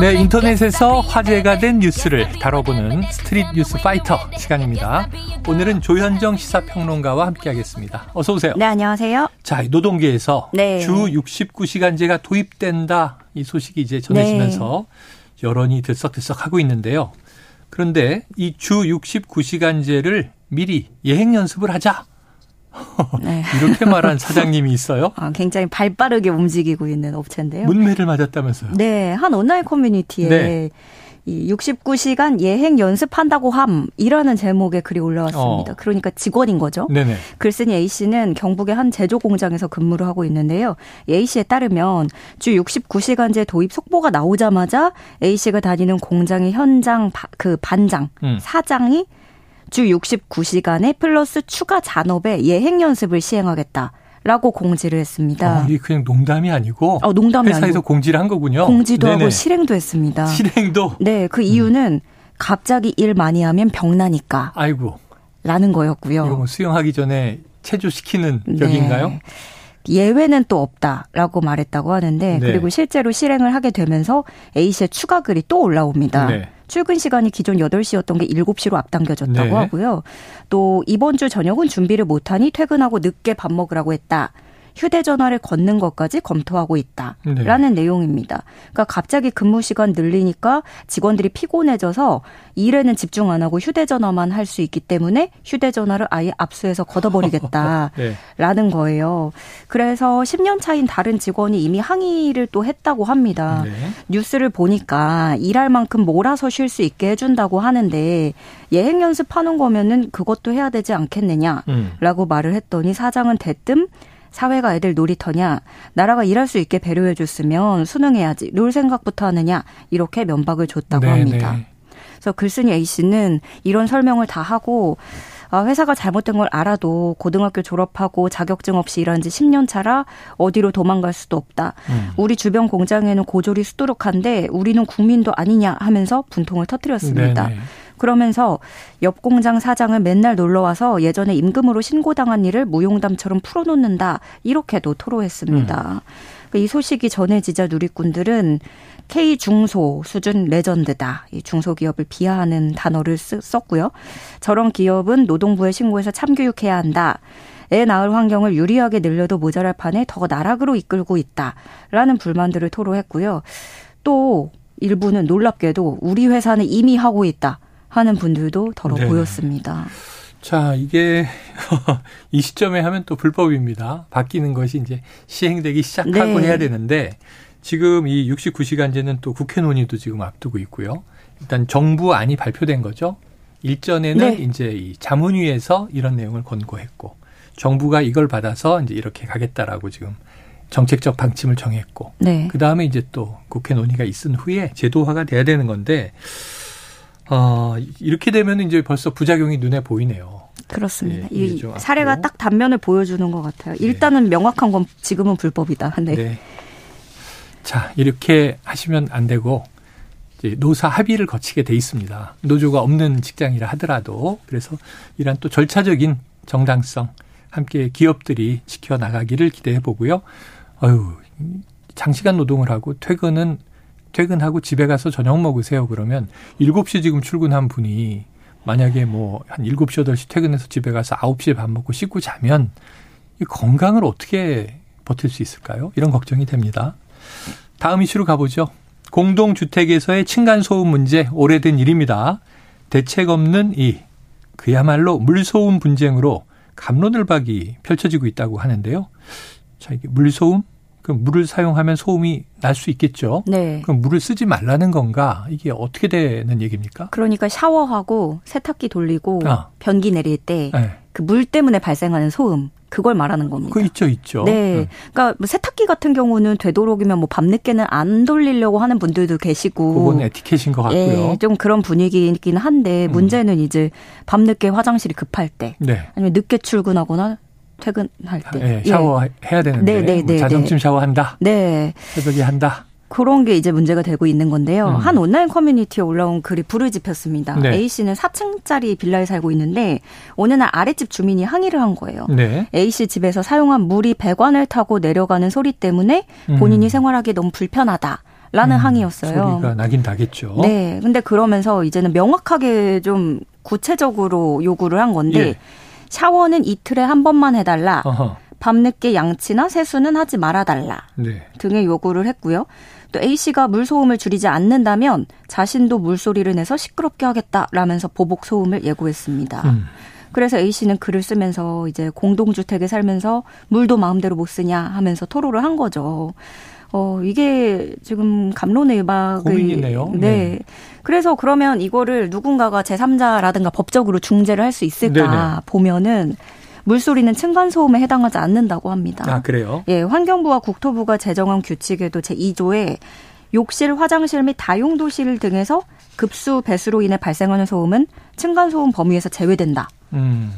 네, 인터넷에서 화제가 된 뉴스를 다뤄보는 스트릿 뉴스 파이터 시간입니다. 오늘은 조현정 시사평론가와 함께하겠습니다. 어서 오세요. 네, 안녕하세요. 자, 노동계에서 네. 주 69시간제가 도입된다 이 소식이 이제 전해지면서 네. 여론이 들썩들썩하고 있는데요. 그런데 이 주 69시간제를 미리 예행 연습을 하자. 네. 이렇게 말한 사장님이 있어요. 아, 굉장히 발빠르게 움직이고 있는 업체인데요. 문매를 맞았다면서요? 네, 한 온라인 커뮤니티에 네. 이 69시간 예행 연습한다고 함이라는 제목의 글이 올라왔습니다. 어. 그러니까 직원인 거죠. 네네. 글쓴이 A 씨는 경북의 한 제조 공장에서 근무를 하고 있는데요. A 씨에 따르면 주 69시간제 도입 속보가 나오자마자 A 씨가 다니는 공장의 현장 그 반장, 음. 사장이 주 69시간에 플러스 추가 잔업에 예행 연습을 시행하겠다. 라고 공지를 했습니다. 어, 이게 그냥 농담이 아니고 어, 농담이 회사에서 아니고. 공지를 한 거군요. 공지도 네네. 하고 실행도 했습니다. 실행도. 네, 그 이유는 음. 갑자기 일 많이 하면 병나니까. 아이고. 라는 거였고요. 이거 뭐 수영하기 전에 체조시키는 네. 격인가요? 예외는 또 없다라고 말했다고 하는데 네. 그리고 실제로 실행을 하게 되면서 A씨의 추가 글이 또 올라옵니다. 네. 출근 시간이 기존 8시였던 게 7시로 앞당겨졌다고 네. 하고요. 또 이번 주 저녁은 준비를 못하니 퇴근하고 늦게 밥 먹으라고 했다. 휴대전화를 걷는 것까지 검토하고 있다라는 네. 내용입니다. 그러니까 갑자기 근무 시간 늘리니까 직원들이 피곤해져서 일에는 집중 안 하고 휴대전화만 할 수 있기 때문에 휴대전화를 아예 압수해서 걷어버리겠다라는 네. 거예요. 그래서 10년 차인 다른 직원이 이미 항의를 또 했다고 합니다. 네. 뉴스를 보니까 일할 만큼 몰아서 쉴 수 있게 해준다고 하는데 예행 연습하는 거면은 그것도 해야 되지 않겠느냐라고 음. 말을 했더니 사장은 대뜸 사회가 애들 놀이터냐, 나라가 일할 수 있게 배려해 줬으면 수능해야지, 놀 생각부터 하느냐, 이렇게 면박을 줬다고 네네. 합니다. 그래서 글쓴이 A 씨는 이런 설명을 다 하고 아, 회사가 잘못된 걸 알아도 고등학교 졸업하고 자격증 없이 일한 지 10년 차라 어디로 도망갈 수도 없다. 음. 우리 주변 공장에는 고졸이 수두룩한데 우리는 국민도 아니냐 하면서 분통을 터뜨렸습니다. 네네. 그러면서 옆 공장 사장은 맨날 놀러 와서 예전에 임금으로 신고당한 일을 무용담처럼 풀어놓는다 이렇게도 토로했습니다. 음. 그러니까 이 소식이 전해지자 누리꾼들은 K 중소 수준 레전드다. 이 중소기업을 비하하는 단어를 쓰, 썼고요. 저런 기업은 노동부에 신고해서 참교육해야 한다. 애 낳을 환경을 유리하게 늘려도 모자랄 판에 더 나락으로 이끌고 있다라는 불만들을 토로했고요. 또 일부는 놀랍게도 우리 회사는 이미 하고 있다. 하는 분들도 더러 네. 보였습니다. 자, 이게 이 시점에 하면 또 불법입니다. 바뀌는 것이 이제 시행되기 시작하고 네. 해야 되는데 지금 이 69시간제는 또 국회 논의도 지금 앞두고 있고요. 일단 정부 안이 발표된 거죠. 일전에는 네. 이제 이 자문위에서 이런 내용을 권고했고 정부가 이걸 받아서 이제 이렇게 가겠다라고 지금 정책적 방침을 정했고 네. 그 다음에 이제 또 국회 논의가 있은 후에 제도화가 돼야 되는 건데 어, 이렇게 되면 이제 벌써 부작용이 눈에 보이네요. 그렇습니다. 네, 이 사례가 딱 단면을 보여주는 것 같아요. 네. 일단은 네. 명확한 건 지금은 불법이다. 네. 네. 자, 이렇게 하시면 안 되고 이제 노사 합의를 거치게 돼 있습니다. 노조가 없는 직장이라 하더라도 그래서 이런 또 절차적인 정당성 함께 기업들이 지켜 나가기를 기대해 보고요. 어유 장시간 노동을 하고 퇴근은 퇴근하고 집에 가서 저녁 먹으세요. 그러면 7시 지금 출근한 분이 만약에 뭐 한 7시, 8시 퇴근해서 집에 가서 9시에 밥 먹고 씻고 자면 이 건강을 어떻게 버틸 수 있을까요? 이런 걱정이 됩니다. 다음 이슈로 가보죠. 공동주택에서의 층간소음 문제 오래된 일입니다. 대책 없는 이 그야말로 물소음 분쟁으로 감론을박이 펼쳐지고 있다고 하는데요. 자, 이게 물소음 그 물을 사용하면 소음이 날 수 있겠죠. 네. 그럼 물을 쓰지 말라는 건가? 이게 어떻게 되는 얘기입니까? 그러니까 샤워하고 세탁기 돌리고 아. 변기 내릴 때 그물 네. 때문에 발생하는 소음 그걸 말하는 겁니다. 그 있죠, 있죠. 네. 네. 그러니까 뭐 세탁기 같은 경우는 되도록이면 뭐 밤늦게는 안 돌리려고 하는 분들도 계시고. 그건 에티켓인 것 같고요. 예, 좀 그런 분위기이긴 한데 음. 문제는 음. 이제 밤늦게 화장실이 급할 때 네. 아니면 늦게 출근하거나 퇴근할 때. 네, 샤워해야 되는데. 네, 네, 뭐 네, 자정쯤 샤워한다. 네. 새벽에 한다. 그런 게 이제 문제가 되고 있는 건데요. 음. 한 온라인 커뮤니티에 올라온 글이 불을 지폈습니다. 네. A 씨는 4층짜리 빌라에 살고 있는데 어느 날 아랫집 주민이 항의를 한 거예요. 네. A 씨 집에서 사용한 물이 배관을 타고 내려가는 소리 때문에 본인이 음. 생활하기 너무 불편하다. 라는 음, 항의였어요. 소리가 나긴 나겠죠. 네. 근데 그러면서 이제는 명확하게 좀 구체적으로 요구를 한 건데 예. 샤워는 이틀에 한 번만 해달라. 어허. 밤늦게 양치나 세수는 하지 말아달라. 네. 등의 요구를 했고요. 또 A 씨가 물 소음을 줄이지 않는다면 자신도 물 소리를 내서 시끄럽게 하겠다라면서 보복 소음을 예고했습니다. 음. 그래서 A 씨는 글을 쓰면서 이제 공동주택에 살면서 물도 마음대로 못 쓰냐 하면서 토로를 한 거죠. 어, 이게 지금 감론의 박의 고민이네요. 네. 네. 그래서 그러면 이거를 누군가가 제3자라든가 법적으로 중재를 할 수 있을까 네네. 보면은 물소리는 층간소음에 해당하지 않는다고 합니다. 아, 그래요? 예, 환경부와 국토부가 제정한 규칙에도 제2조에 욕실, 화장실 및 다용도실 등에서 급수 배수로 인해 발생하는 소음은 층간소음 범위에서 제외된다.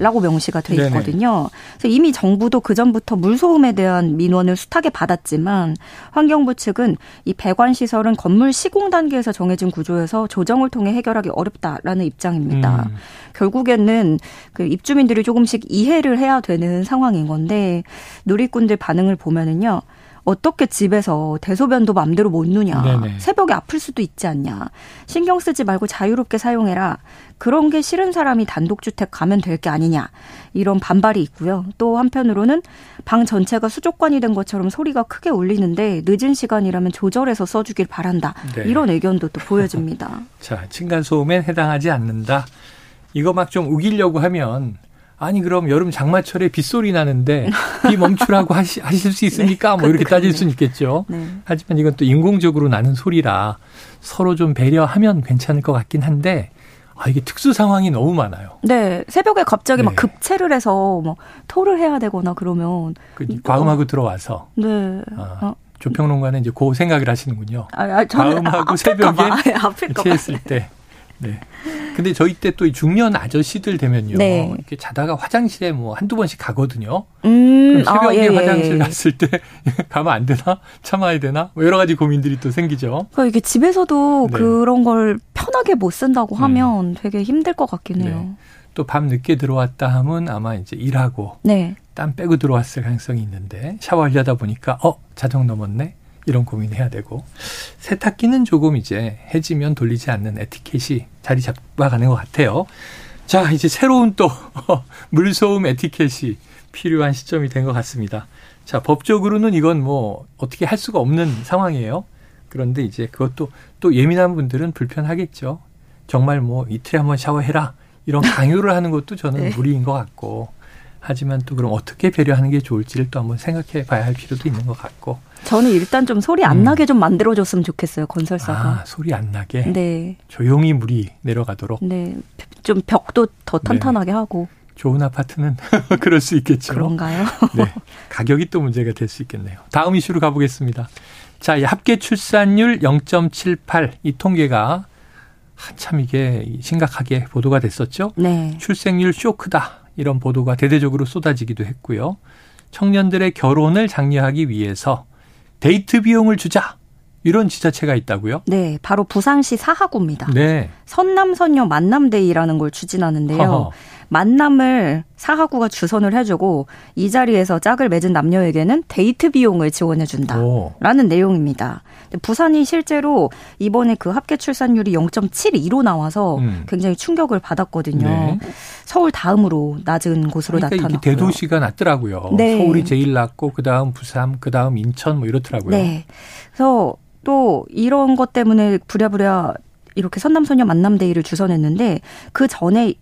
라고 명시가 돼 있거든요. 그래서 이미 정부도 그 전부터 물소음에 대한 민원을 숱하게 받았지만 환경부 측은 이 배관 시설은 건물 시공 단계에서 정해진 구조여서 조정을 통해 해결하기 어렵다라는 입장입니다. 음. 결국에는 그 입주민들이 조금씩 이해를 해야 되는 상황인 건데 누리꾼들 반응을 보면은요. 어떻게 집에서 대소변도 맘대로 못 누냐. 네네. 새벽에 아플 수도 있지 않냐. 신경 쓰지 말고 자유롭게 사용해라. 그런 게 싫은 사람이 단독주택 가면 될 게 아니냐. 이런 반발이 있고요. 또 한편으로는 방 전체가 수족관이 된 것처럼 소리가 크게 울리는데 늦은 시간이라면 조절해서 써주길 바란다. 네. 이런 의견도 또 보여집니다. 자, 층간소음엔 해당하지 않는다. 이거 막 좀 우기려고 하면 아니 그럼 여름 장마철에 빗소리 나는데 비 멈추라고 하시, 하실 수 있습니까? 네, 뭐 이렇게 따질 수는 있겠죠. 네. 하지만 이건 또 인공적으로 나는 소리라 서로 좀 배려하면 괜찮을 것 같긴 한데 아, 이게 특수 상황이 너무 많아요. 네. 새벽에 갑자기 네. 막 급체를 해서 뭐 토를 해야 되거나 그러면. 그, 과음하고 들어와서. 네. 아, 어. 조평론가는 이제 그 생각을 하시는군요. 아, 아, 과음하고 새벽에 체했을 때. 네. 근데 저희 때 또 중년 아저씨들 되면요. 네. 이렇게 자다가 화장실에 뭐 한두 번씩 가거든요. 음, 그럼 새벽에 아, 예, 예. 화장실 갔을 때 가면 안 되나? 참아야 되나? 뭐 여러 가지 고민들이 또 생기죠. 그러니까 이게 집에서도 네. 그런 걸 편하게 못 쓴다고 하면 음. 되게 힘들 것 같긴 해요. 네. 또밤 늦게 들어왔다 하면 아마 이제 일하고 네. 땀 빼고 들어왔을 가능성이 있는데 샤워하려다 보니까 어 자정 넘었네 이런 고민해야 되고 세탁기는 조금 이제 해지면 돌리지 않는 에티켓이 자리 잡아가는 것 같아요. 자 이제 새로운 또 물소음 에티켓이 필요한 시점이 된 것 같습니다. 자 법적으로는 이건 뭐 어떻게 할 수가 없는 상황이에요. 그런데 이제 그것도 또 예민한 분들은 불편하겠죠. 정말 뭐 이틀에 한 번 샤워해라 이런 강요를 하는 것도 저는 네. 무리인 것 같고 하지만 또 그럼 어떻게 배려하는 게 좋을지를 또 한번 생각해 봐야 할 필요도 있는 것 같고. 저는 일단 좀 소리 안 음. 나게 좀 만들어줬으면 좋겠어요, 건설사가. 아, 소리 안 나게? 네. 조용히 물이 내려가도록? 네. 좀 벽도 더 네. 탄탄하게 네. 하고. 좋은 아파트는 그럴 수 있겠죠. 그런가요? 네. 가격이 또 문제가 될 수 있겠네요. 다음 이슈로 가보겠습니다. 자, 합계 출산율 0.78 이 통계가 한참 이게 심각하게 보도가 됐었죠. 네. 출생률 쇼크다. 이런 보도가 대대적으로 쏟아지기도 했고요. 청년들의 결혼을 장려하기 위해서 데이트 비용을 주자. 이런 지자체가 있다고요? 네, 바로 부산시 사하구입니다. 네. 선남선녀 만남데이라는 걸 추진하는데요. 허허. 만남을 사하구가 주선을 해주고 이 자리에서 짝을 맺은 남녀에게는 데이트 비용을 지원해준다라는 내용입니다. 부산이 실제로 이번에 그 합계 출산율이 0.72로 나와서 음. 굉장히 충격을 받았거든요. 네. 서울 다음으로 낮은 곳으로 그러니까 나타났고요. 대도시가 낮더라고요. 네. 서울이 제일 낮고 그 다음 부산, 그 다음 인천 뭐 이렇더라고요. 네. 그래서 또 이런 것 때문에 부랴부랴 이렇게 선남선녀 만남데이를 주선했는데 그 전에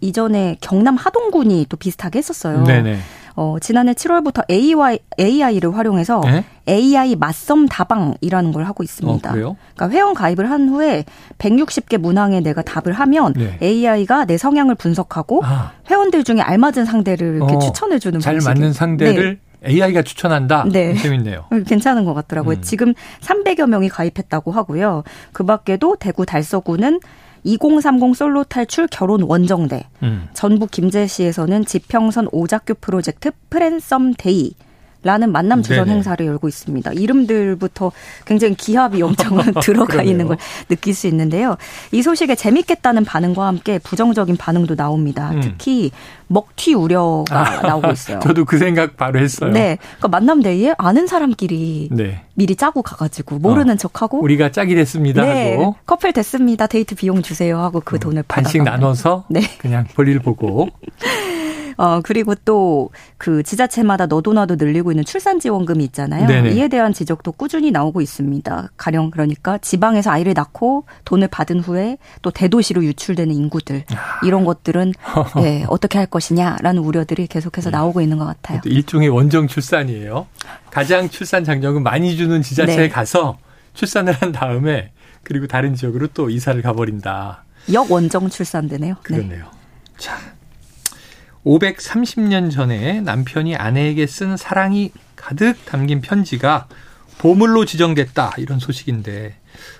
이전에 경남 하동군이 또 비슷하게 했었어요. 네네. 어, 지난해 7월부터 AI, AI를 활용해서 네? AI 맞섬 다방이라는 걸 하고 있습니다. 어, 그래요? 그러니까 회원 가입을 한 후에 160개 문항에 내가 답을 하면 네. AI가 내 성향을 분석하고 아. 회원들 중에 알맞은 상대를 이렇게 어, 추천해 주는 잘 방식이. 맞는 상대를 네. AI가 추천한다. 네. 재밌네요. 괜찮은 것 같더라고요. 음. 지금 300여 명이 가입했다고 하고요. 그 밖에도 대구 달서구는 2030 솔로 탈출 결혼 원정대, 음. 전북 김제시에서는 지평선 오작교 프로젝트 프랜썸 데이, 라는 만남 네네. 행사를 열고 있습니다. 이름들부터 굉장히 기합이 엄청 들어가 있는 걸 느낄 수 있는데요. 이 소식에 재밌겠다는 반응과 함께 부정적인 반응도 나옵니다. 음. 특히 먹튀 우려가 아, 나오고 있어요. 저도 그 생각 바로 했어요. 네. 그러니까 만남 데이에 아는 사람끼리 네. 미리 짜고 가가지고 모르는 어, 척하고 우리가 짝이 됐습니다 네. 하고 커플 됐습니다 데이트 비용 주세요 하고 그 음, 돈을 반씩 나눠서 네. 그냥 볼일 보고 어, 그리고 또 그 지자체마다 너도 나도 늘리고 있는 출산 지원금이 있잖아요. 네네. 이에 대한 지적도 꾸준히 나오고 있습니다. 가령 그러니까 지방에서 아이를 낳고 돈을 받은 후에 또 대도시로 유출되는 인구들 아. 이런 것들은 네, 어떻게 할 것이냐라는 우려들이 계속해서 네. 나오고 있는 것 같아요. 일종의 원정 출산이에요. 가장 출산 장려금 많이 주는 지자체에 네. 가서 출산을 한 다음에 그리고 다른 지역으로 또 이사를 가버린다. 역원정 출산되네요. 그렇네요. 네. 자, 530년 전에 남편이 아내에게 쓴 사랑이 가득 담긴 편지가 보물로 지정됐다. 이런 소식인데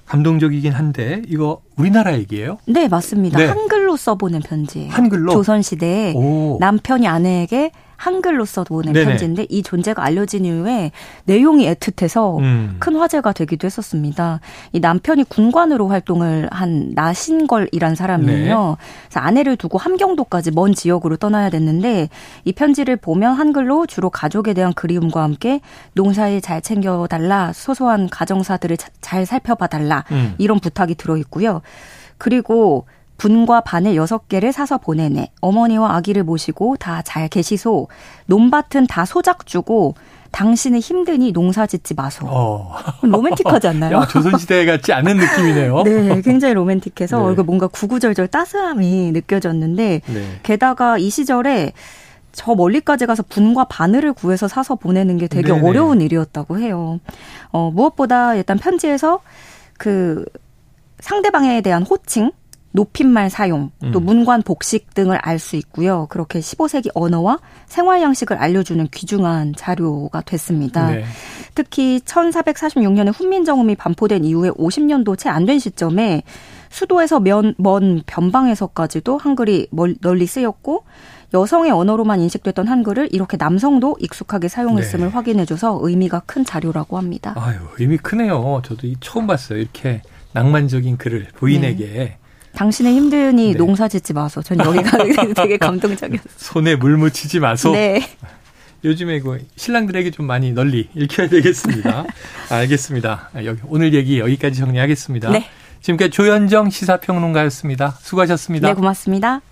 감동적이긴 한데 이거 우리나라 얘기예요? 네 맞습니다. 네. 한글로 써보는 편지예요. 한글로 조선 시대에 남편이 아내에게 한글로 써보낸 네네. 편지인데 이 존재가 알려진 이후에 내용이 애틋해서 음. 큰 화제가 되기도 했었습니다. 이 남편이 군관으로 활동을 한 나신걸이란 사람이에요. 네. 그래서 아내를 두고 함경도까지 먼 지역으로 떠나야 됐는데 이 편지를 보면 한글로 주로 가족에 대한 그리움과 함께 농사일 잘 챙겨달라, 소소한 가정사들을 잘 살펴봐 달라 음. 이런 부탁이 들어 있고요. 그리고 분과 바늘 여섯 개를 사서 보내네. 어머니와 아기를 모시고 다 잘 계시소. 논밭은 다 소작 주고 당신은 힘드니 농사 짓지 마소. 어. 로맨틱하지 않나요? 야, 조선시대 같지 않은 느낌이네요. 네, 굉장히 로맨틱해서 네. 뭔가 구구절절 따스함이 느껴졌는데 네. 게다가 이 시절에 저 멀리까지 가서 분과 바늘을 구해서 사서 보내는 게 되게 네네. 어려운 일이었다고 해요. 어, 무엇보다 일단 편지에서 그 상대방에 대한 호칭, 높임말 사용, 또 음. 문관 복식 등을 알 수 있고요. 그렇게 15세기 언어와 생활 양식을 알려주는 귀중한 자료가 됐습니다. 네. 특히 1446년에 훈민정음이 반포된 이후에 50년도 채 안 된 시점에 수도에서 면, 먼 변방에서까지도 한글이 널리 쓰였고 여성의 언어로만 인식됐던 한글을 이렇게 남성도 익숙하게 사용했음을 네. 확인해줘서 의미가 큰 자료라고 합니다. 아유, 의미 크네요. 저도 처음 봤어요. 이렇게 낭만적인 글을 부인에게 네. 당신의 힘드니 네. 농사 짓지 마소. 전 여기가 되게 감동적이었어요. 손에 물 묻히지 마소. 네. 요즘에 그 신랑들에게 좀 많이 널리 읽혀야 되겠습니다. 알겠습니다. 여기 오늘 얘기 여기까지 정리하겠습니다. 네. 지금까지 조현정 시사평론가였습니다. 수고하셨습니다. 네, 고맙습니다.